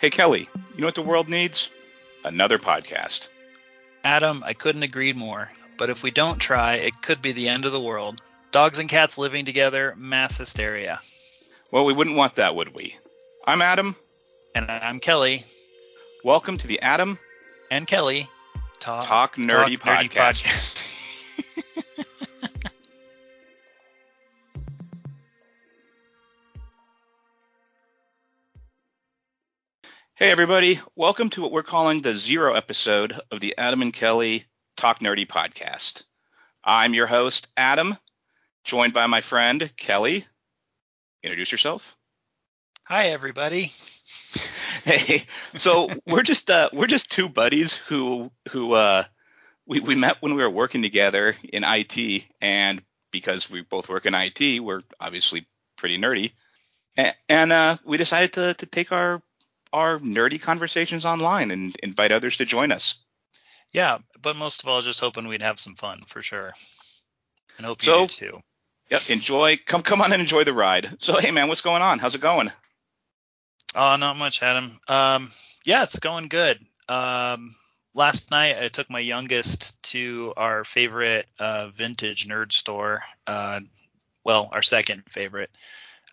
Hey, Keli, you know what the world needs? Another podcast. Adam, I couldn't agree more. But if we don't try, it could be the end of the world. Dogs and cats living together, mass hysteria. Well, we wouldn't want that, would we? I'm Adam. And I'm Keli. Welcome to the Adam and Keli Talk, Talk Nerdy, Talk Podcast. Nerdy Podcast. Hey, everybody. Welcome to what we're calling the zero episode of the Adam and Keli Talk Nerdy podcast. I'm your host, Adam, joined by my friend, Keli. Introduce yourself. Hi, everybody. Hey, so we're just uh, we're just two buddies who who uh, we we met when we were working together in IT, and because we both work in IT, we're obviously pretty nerdy, and, and uh, we decided to to take our our nerdy conversations online and invite others to join us. Yeah, but most of all, just hoping we'd have some fun for sure, and hope you So- do too. Yep, enjoy. Come come on and enjoy the ride. So hey man, what's going on? How's it going? Oh, not much, Adam. Um, yeah, it's going good. Um, last night I took my youngest to our favorite uh, vintage nerd store. Uh, well, our second favorite,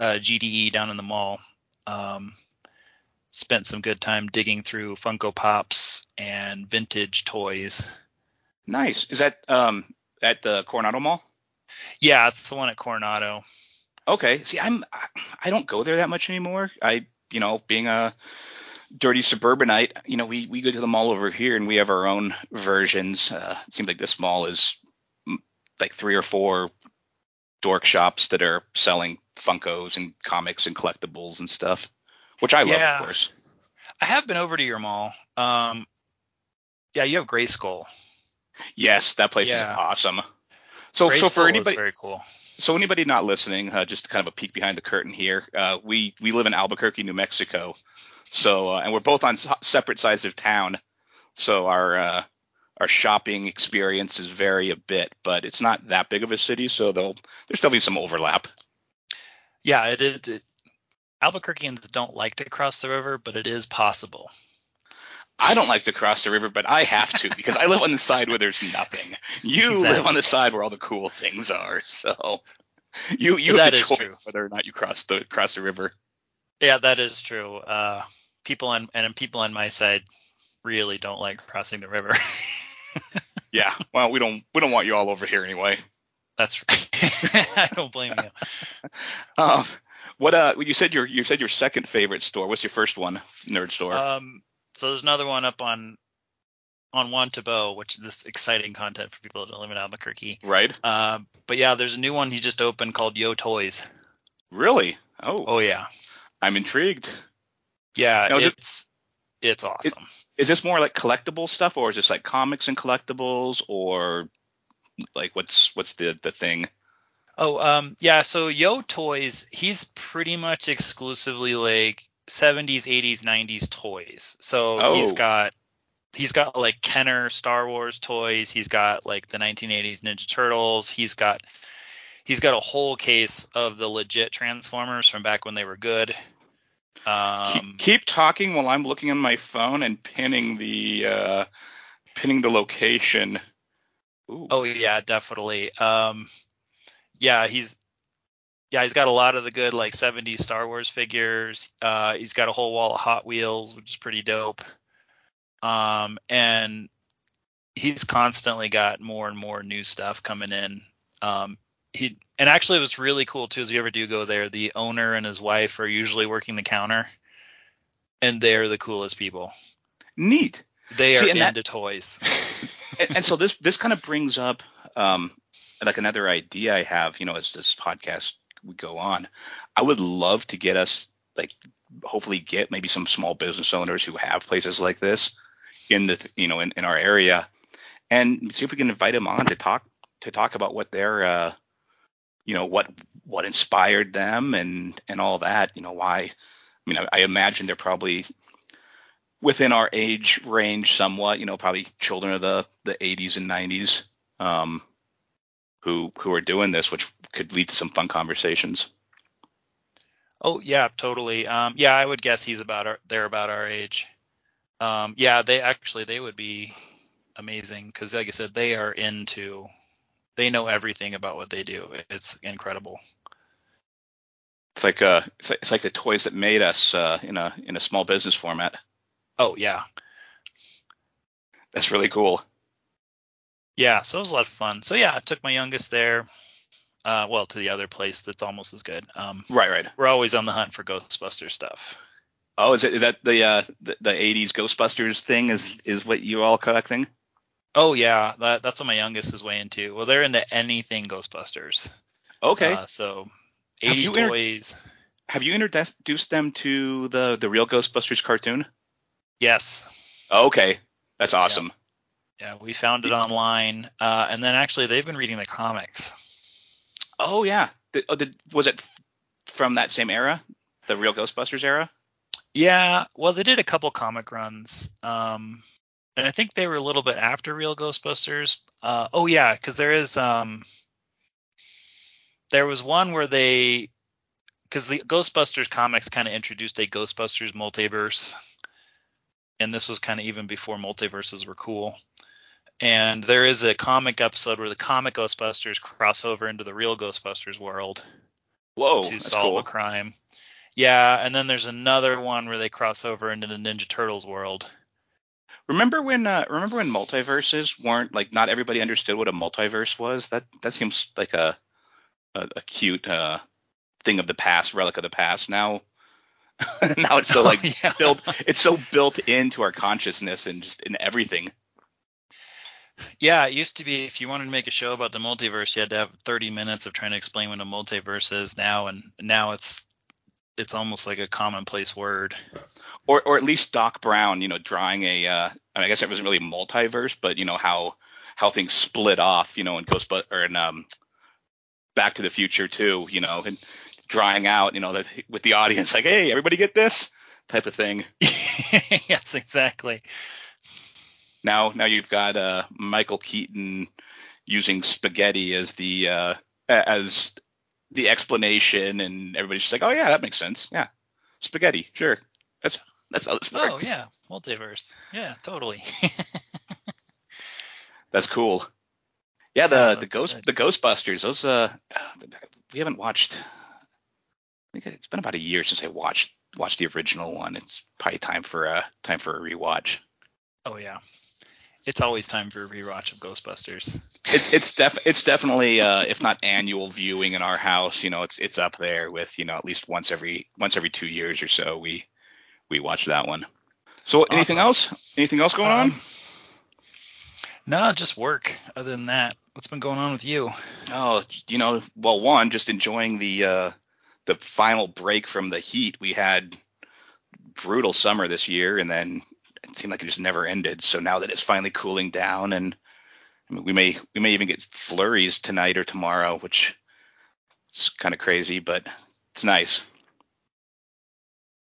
uh, GDE down in the mall. Um, spent some good time digging through Funko Pops and vintage toys. Nice. Is that um at the Coronado Mall? Yeah, it's the one at Coronado. Okay. See, I'm I- don't go there that much anymore. I you know being a dirty suburbanite, you know we we go to the mall over here and we have our own versions. Uh, it seems like this mall is mm, like three or four dork shops that are selling Funkos and comics and collectibles and stuff, which I love, Yeah. of course. I have been over to your mall. Um, yeah, you have Gray Skull. Yes, that place Yeah. is awesome. So Gray so for Skull anybody very cool. so anybody not listening, uh, just kind of a peek behind the curtain here. Uh, we we live in Albuquerque, New Mexico. So uh, and we're both on separate sides of town. So our uh, our shopping experiences vary a bit, but it's not that big of a city, so there'll there's definitely some overlap. Yeah, it is. It, Albuquerqueans don't like to cross the river, but it is possible. I don't like to cross the river, but I have to because I live on the side where there's nothing. You live on the side where all the cool things are. So you you That have the choice true. whether or not you cross the cross the river. Yeah, that is true. Uh, people on and people on my side really don't like crossing the river. Yeah. Well, we don't we don't want you all over here anyway. That's right. I don't blame you. Um, what uh, you said your you said your second favorite store. What's your first one? Nerd store. Um, so there's another one up on on Juan Tabo, which is this exciting content for people that live in Albuquerque. right. Uh, but yeah, there's a new one he just opened called Yo Toys. Really? Oh, Oh yeah, I'm intrigued. yeah, Now, it- it's it's awesome. Is this more like collectible stuff, or is this like comics and collectibles, or like what's what's the the thing? Oh, um, yeah. So Yo Toys, he's pretty much exclusively like 70s, 80s, 90s toys. So he's Oh. got he's got like Kenner Star Wars toys. He's got like the 1980s Ninja Turtles. He's got he's got a whole case of the legit Transformers from back when they were good. Um, keep, keep talking while I'm looking on my phone and pinning the uh, pinning the location. Ooh. Oh yeah, definitely. Um, yeah, he's yeah he's got a lot of the good like 70s Star Wars figures. Uh, he's got a whole wall of Hot Wheels, which is pretty dope. Um, and he's constantly got more and more new stuff coming in. Um, he and actually what's really cool too is if you ever do go there, the owner and his wife are usually working the counter, and they're the coolest people. neat. They are See, and that- into toys. and, and so this this kind of brings up um, like another idea I have. You know, as this podcast would go on, I would love to get us like hopefully get maybe some small business owners who have places like this in the you know in, in our area, and see if we can invite them on to talk to talk about what their uh, you know what what inspired them and and all that. You know why. I mean, I, I imagine they're probably within our age range somewhat, you know, probably children of the, the 80s and 90s um, who who are doing this, which could lead to some fun conversations. Oh yeah, totally. Um, yeah, I would guess he's about our, they're about our age. Um, yeah, they actually they would be amazing because, like I said, they are into, they know everything about what they do. It's incredible. It's like uh, it's like, it's like the toys that made us uh, in a in a small business format. Oh yeah, That's really cool. Yeah. So it was a lot of fun. So yeah, I took my youngest there. Uh, well, to the other place that's almost as good. Um, Right, right. we're always on the hunt for Ghostbuster stuff. Oh, is it is that the uh the, the 80s Ghostbusters thing is is what you all collecting? Oh yeah, that, that's what my youngest is way into. Well, they're into anything Ghostbusters. Okay. Uh, so Have 80s you inter- toys. Have you introduced them to the the real Ghostbusters cartoon? Yes. Oh, okay. That's awesome. Yeah, we found it online, uh, and then actually they've been reading the comics. Oh yeah. The, oh, the, was it from that same era, the real Ghostbusters era? Yeah, well, they did a couple comic runs, um, and I think they were a little bit after Real Ghostbusters. Uh, oh yeah, because there is um, there was one where they, because the Ghostbusters comics kind of introduced a Ghostbusters multiverse, and this was kind of even before multiverses were cool. And there is a comic episode where the comic Ghostbusters cross over into the real Ghostbusters world. Whoa, to solve cool. a crime. Yeah, and then there's another one where they cross over into the Ninja Turtles world. Remember when uh, remember when multiverses weren't like not everybody understood what a multiverse was? That that seems like a a, a cute uh, thing of the past, relic of the past. Now now it's so like Oh, yeah. built it's so built into our consciousness and just in everything. Yeah, it used to be if you wanted to make a show about the multiverse, you had to have 30 minutes of trying to explain what a multiverse is now, and now it's it's almost like a commonplace word. Or or at least Doc Brown, you know, drawing a uh, I, mean, I guess it wasn't really multiverse, but you know how how things split off, you know, in Ghostbusters or in um Back to the Future too, you know, and drawing out, you know, that with the audience like, hey, everybody get this type of thing. yes, exactly. Now now you've got uh Michael Keaton using spaghetti as the uh as the explanation and everybody's just like, "Oh yeah, that makes sense. Yeah. Spaghetti. Sure. That's that's how this works." Oh yeah, multiverse. Yeah, totally. That's cool. Yeah, the Yeah, the ghost good. the Ghostbusters, those uh we haven't watched I think it's been about a year since I watched watched the original one. It's probably time for a time for a rewatch. oh yeah. It's always time for a rewatch of Ghostbusters. it, it's def it's definitely uh, if not annual viewing in our house. You know, it's it's up there with you know at least once every once every two years or so we we watch that one. So anything else? Anything else going on? Um, No, just work. Other than that, what's been going on with you? Oh, you know, well, one just enjoying the uh, the final break from the heat. We had brutal summer this year, and then it seemed like it just never ended. So now that it's finally cooling down, and I mean, we may we may even get flurries tonight or tomorrow, which is kind of crazy, but it's nice.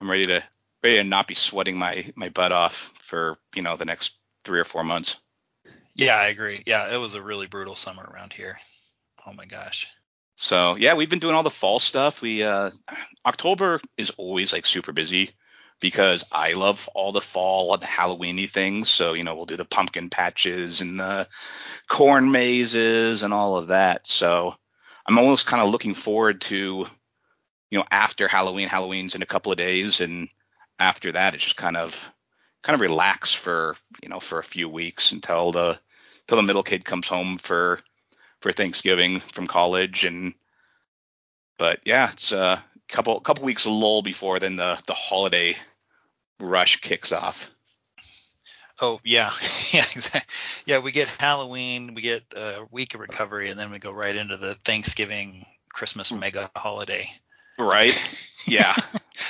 I'm ready to ready to not be sweating my my butt off for you know the next three or four months. Yeah, I agree. Yeah, it was a really brutal summer around here. Oh my gosh. So yeah, we've been doing all the fall stuff. We uh October is always like super busy because I love all the fall and the Halloweeny things. So, you know, we'll do the pumpkin patches and the corn mazes and all of that. So I'm almost kind of looking forward to, you know, after Halloween, Halloween's in a couple of days and after that it's just kind of kind of relax for, you know, for a few weeks until the until the middle kid comes home for for Thanksgiving from college and but yeah, it's a couple couple weeks lull before then the the holiday rush kicks off. Oh yeah, yeah, exactly. Yeah, we get Halloween, we get a week of recovery, and then we go right into the Thanksgiving, Christmas mega holiday. Right? Yeah,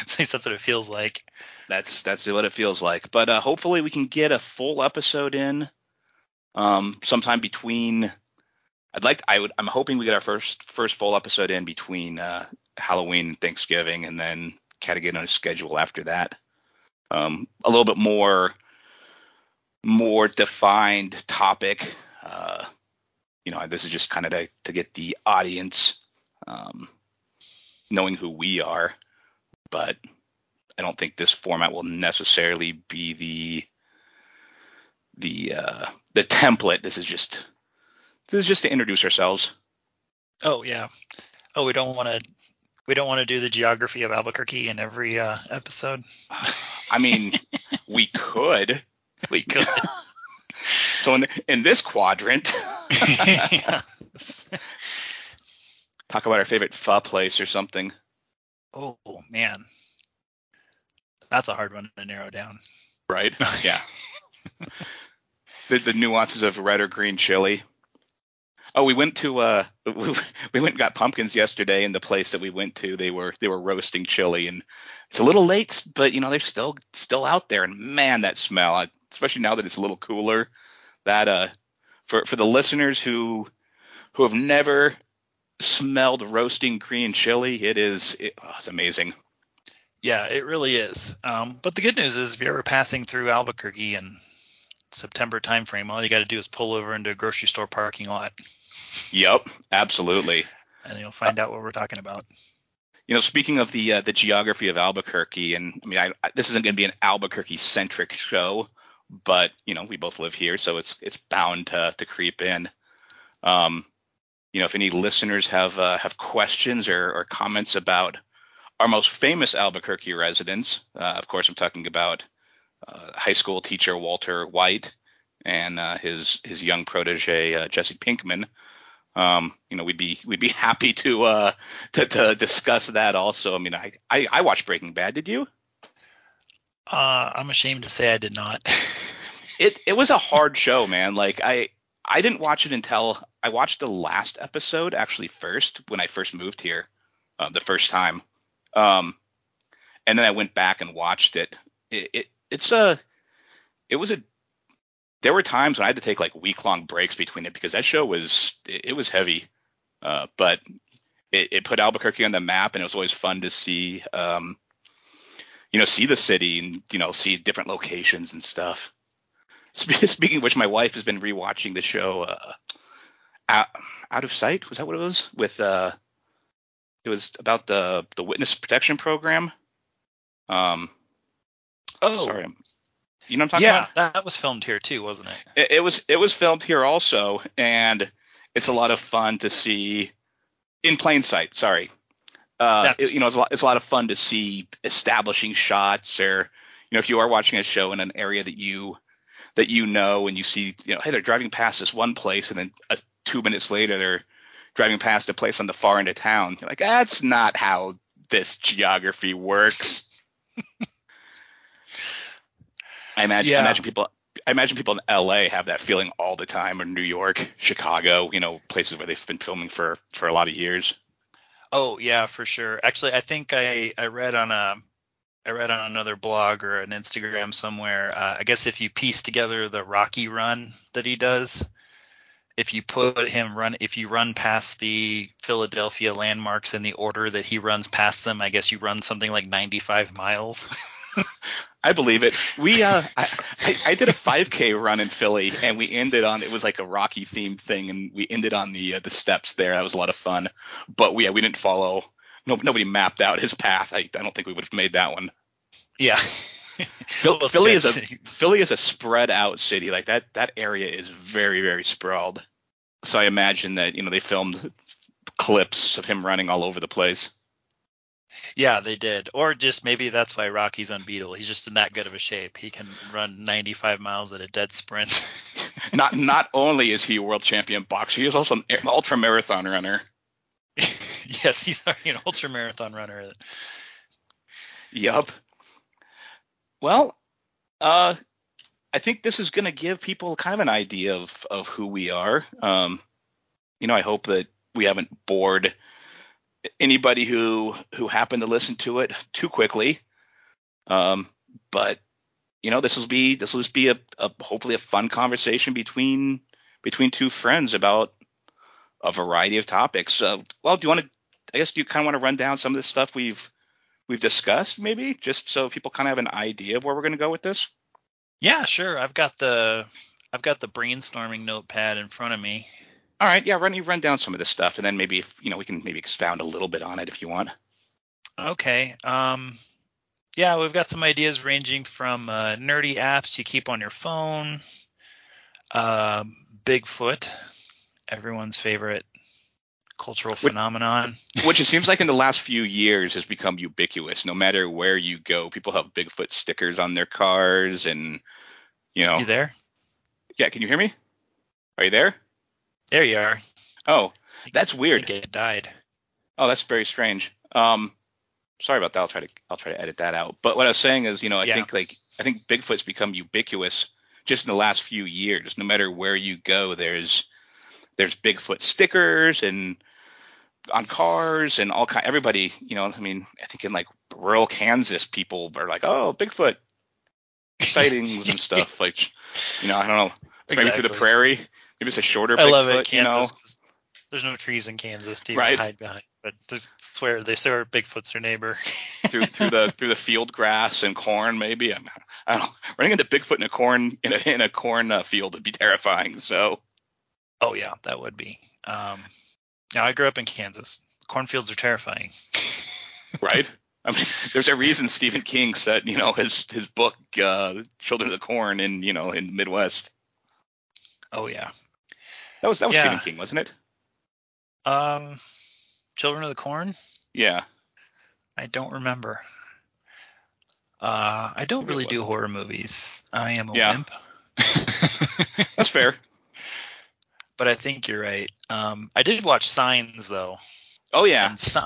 At least that's what it feels like. that's that's what it feels like. But uh, hopefully we can get a full episode in um sometime between I'd like to, I would I'm hoping we get our first first full episode in between uh Halloween and Thanksgiving and then kind of get on a schedule after that. Um a little bit more more defined topic. Uh you know, this is just kind of to, to get the audience um knowing who we are. but I don't think this format will necessarily be the the uh, the template. This is just this is just to introduce ourselves. Oh yeah. Oh, we don't want to we don't want to do the geography of Albuquerque in every uh, episode. I mean, we could. We could. so in in this quadrant, talk about our favorite pho place or something. Oh man, that's a hard one to narrow down. Right? Yeah. the, the nuances of red or green chili. Oh, we went to uh we, we went and got pumpkins yesterday and the place that we went to they were they were roasting chili and it's a little late but you know they're still still out there and man that smell especially now that it's a little cooler that uh for for the listeners who who have never smelled roasting green chili it is it, oh, it's amazing. Yeah, it really is. Um, but the good news is if you're ever passing through Albuquerque and September timeframe, all you got to do is pull over into a grocery store parking lot. Yep, absolutely. And you'll find out what we're talking about. You know, speaking of the uh, the geography of Albuquerque, and I mean, I, I, this isn't going to be an Albuquerque centric show, but you know, we both live here, so it's it's bound to to creep in. Um, you know, if any listeners have uh, have questions or, or comments about our most famous Albuquerque residents, uh, of course, I'm talking about uh, high school teacher Walter White and uh, his his young protege uh, Jesse Pinkman. Um, you know, we'd be we'd be happy to uh to, to discuss that also. I mean, I, I I watched Breaking Bad. Did you? Uh, I'm ashamed to say I did not. it it was a hard show, man. Like I I didn't watch it until I watched the last episode actually first when I first moved here, uh, the first time. Um, and then I went back and watched it. It, it it's a it was a there were times when I had to take like week long breaks between it because that show was it, it was heavy, uh, but it, it, put Albuquerque on the map and it was always fun to see um, you know see the city and you know see different locations and stuff. Speaking of which, my wife has been rewatching the show uh, out, out of sight. Was that what it was with? Uh, it was about the the witness protection program. Um, Oh, sorry. You know what I'm talking yeah, about? Yeah, that was filmed here too, wasn't it? it? It was it was filmed here also, and it's a lot of fun to see in plain sight. Sorry. Uh, it, you know, it's a, lot, it's a lot of fun to see establishing shots, or you know, if you are watching a show in an area that you that you know, and you see, you know, hey, they're driving past this one place, and then uh, two minutes later they're driving past a place on the far end of town. You're like, that's not how this geography works. I imagine, yeah. I imagine people. I imagine people in LA have that feeling all the time, or New York, Chicago, you know, places where they've been filming for for a lot of years. Oh yeah, for sure. Actually, I think I I read on a I read on another blog or an Instagram somewhere. Uh, I guess if you piece together the Rocky run that he does, if you put him run, if you run past the Philadelphia landmarks in the order that he runs past them, I guess you run something like 95 miles. I believe it. We uh, I, I, did a 5K run in Philly, and we ended on it was like a Rocky themed thing, and we ended on the uh, the steps there. That was a lot of fun. But we, yeah, we didn't follow. No, nobody mapped out his path. I, I don't think we would have made that one. Yeah. Philly, Philly is a Philly is a spread out city. Like that that area is very very sprawled. So I imagine that you know they filmed clips of him running all over the place. Yeah, they did. Or just maybe that's why Rocky's unbeatable. He's just in that good of a shape. He can run 95 miles at a dead sprint. not not only is he a world champion boxer, he is also an ultra marathon runner. yes, he's already an ultra marathon runner. Yup. Well, uh, I think this is going to give people kind of an idea of of who we are. Um, you know, I hope that we haven't bored anybody who who happened to listen to it too quickly. Um, but you know, this will be this will just be a, a hopefully a fun conversation between between two friends about a variety of topics. Uh, well, do you want to? I guess do you kind of want to run down some of the stuff we've we've discussed, maybe, just so people kind of have an idea of where we're going to go with this. Yeah, sure. I've got the I've got the brainstorming notepad in front of me. All right, yeah, run you run down some of this stuff, and then maybe if, you know we can maybe expound a little bit on it if you want. Okay. Um, yeah, we've got some ideas ranging from uh, nerdy apps you keep on your phone, uh, Bigfoot, everyone's favorite cultural phenomenon. Which it seems like in the last few years has become ubiquitous. No matter where you go, people have Bigfoot stickers on their cars, and you know. You there? Yeah, can you hear me? Are you there? There you are. Oh, that's weird. it died. Oh, that's very strange. Um, sorry about that. I'll try to I'll try to edit that out. But what I was saying is, you know, I Yeah. think like I think Bigfoot's become ubiquitous just in the last few years. No matter where you go, there's there's Bigfoot stickers and on cars and all kind. Everybody, you know, I mean, I think in like rural Kansas, people are like, oh, Bigfoot sightings and stuff. Like, you know, I don't know, maybe through the prairie. Maybe it's a shorter I Bigfoot. love it, you know, There's no trees in Kansas to even Right. hide behind, but I swear they swear Bigfoot's their neighbor. through through the through the field grass and corn maybe I'm, I don't know running into Bigfoot in a corn in a in a corn uh, field would be terrifying so oh yeah, that would be. Um, now I grew up in Kansas. Cornfields are terrifying. right I mean there's a reason Stephen King said you know his his book uh, Children of the Corn in you know in the Midwest Oh yeah. that was that was Yeah. Stephen King wasn't it Um, Children of the Corn. yeah I don't remember. Uh, I don't really do horror movies. I am a Yeah. wimp. that's fair but I think you're right. Um, I did watch Signs though, oh yeah and Si-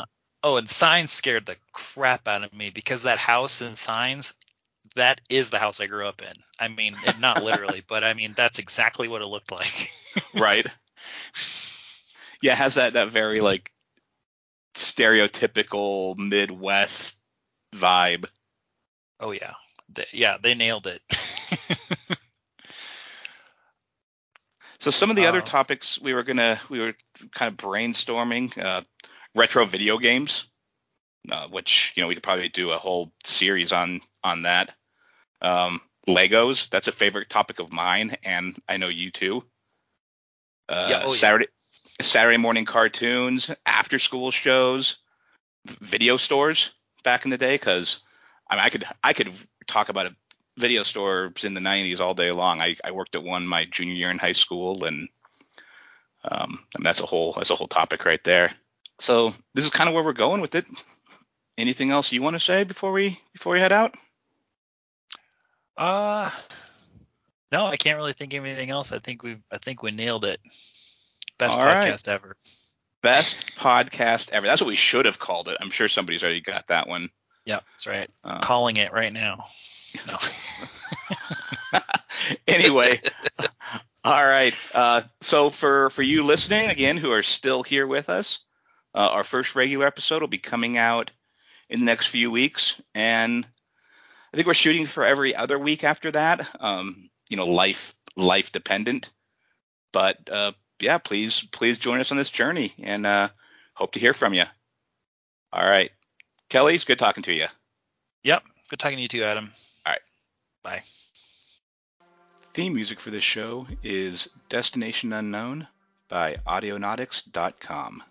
oh, and Signs scared the crap out of me because that house in Signs, that is the house I grew up in. I mean, not literally, but I mean that's exactly what it looked like. right yeah it has that that very like stereotypical Midwest vibe oh yeah, They- yeah, they nailed it. So some of the other Uh, topics we were gonna we were kind of brainstorming uh, retro video games, uh, which you know we could probably do a whole series on on that. Um, Legos, that's a favorite topic of mine, and I know you too. Uh, Yeah, oh, yeah. Saturday Saturday morning cartoons, after school shows, video stores back in the day, because I mean I could I could talk about a video stores in the 90s all day long. I, I worked at one my junior year in high school, and um, and that's a whole that's a whole topic right there. So this is kind of where we're going with it. Anything else you want to say before we before we head out? Uh, no, I can't really think of anything else. I think we I think we nailed it. Best All right. podcast ever. Best podcast ever. That's what we should have called it. I'm sure somebody's already got that one. Yeah, that's right. Uh, Calling it right now. No. anyway, all right. Uh, so for for you listening again, who are still here with us, uh, our first regular episode will be coming out in the next few weeks, and I think we're shooting for every other week after that. Um, you know, life life dependent, but uh, yeah, please please join us on this journey, and uh, hope to hear from you. All right, Keli, it's good talking to you. Yep. Good talking to you too, Adam. All right. Bye. Theme music for this show is Destination Unknown by Audionautix.com.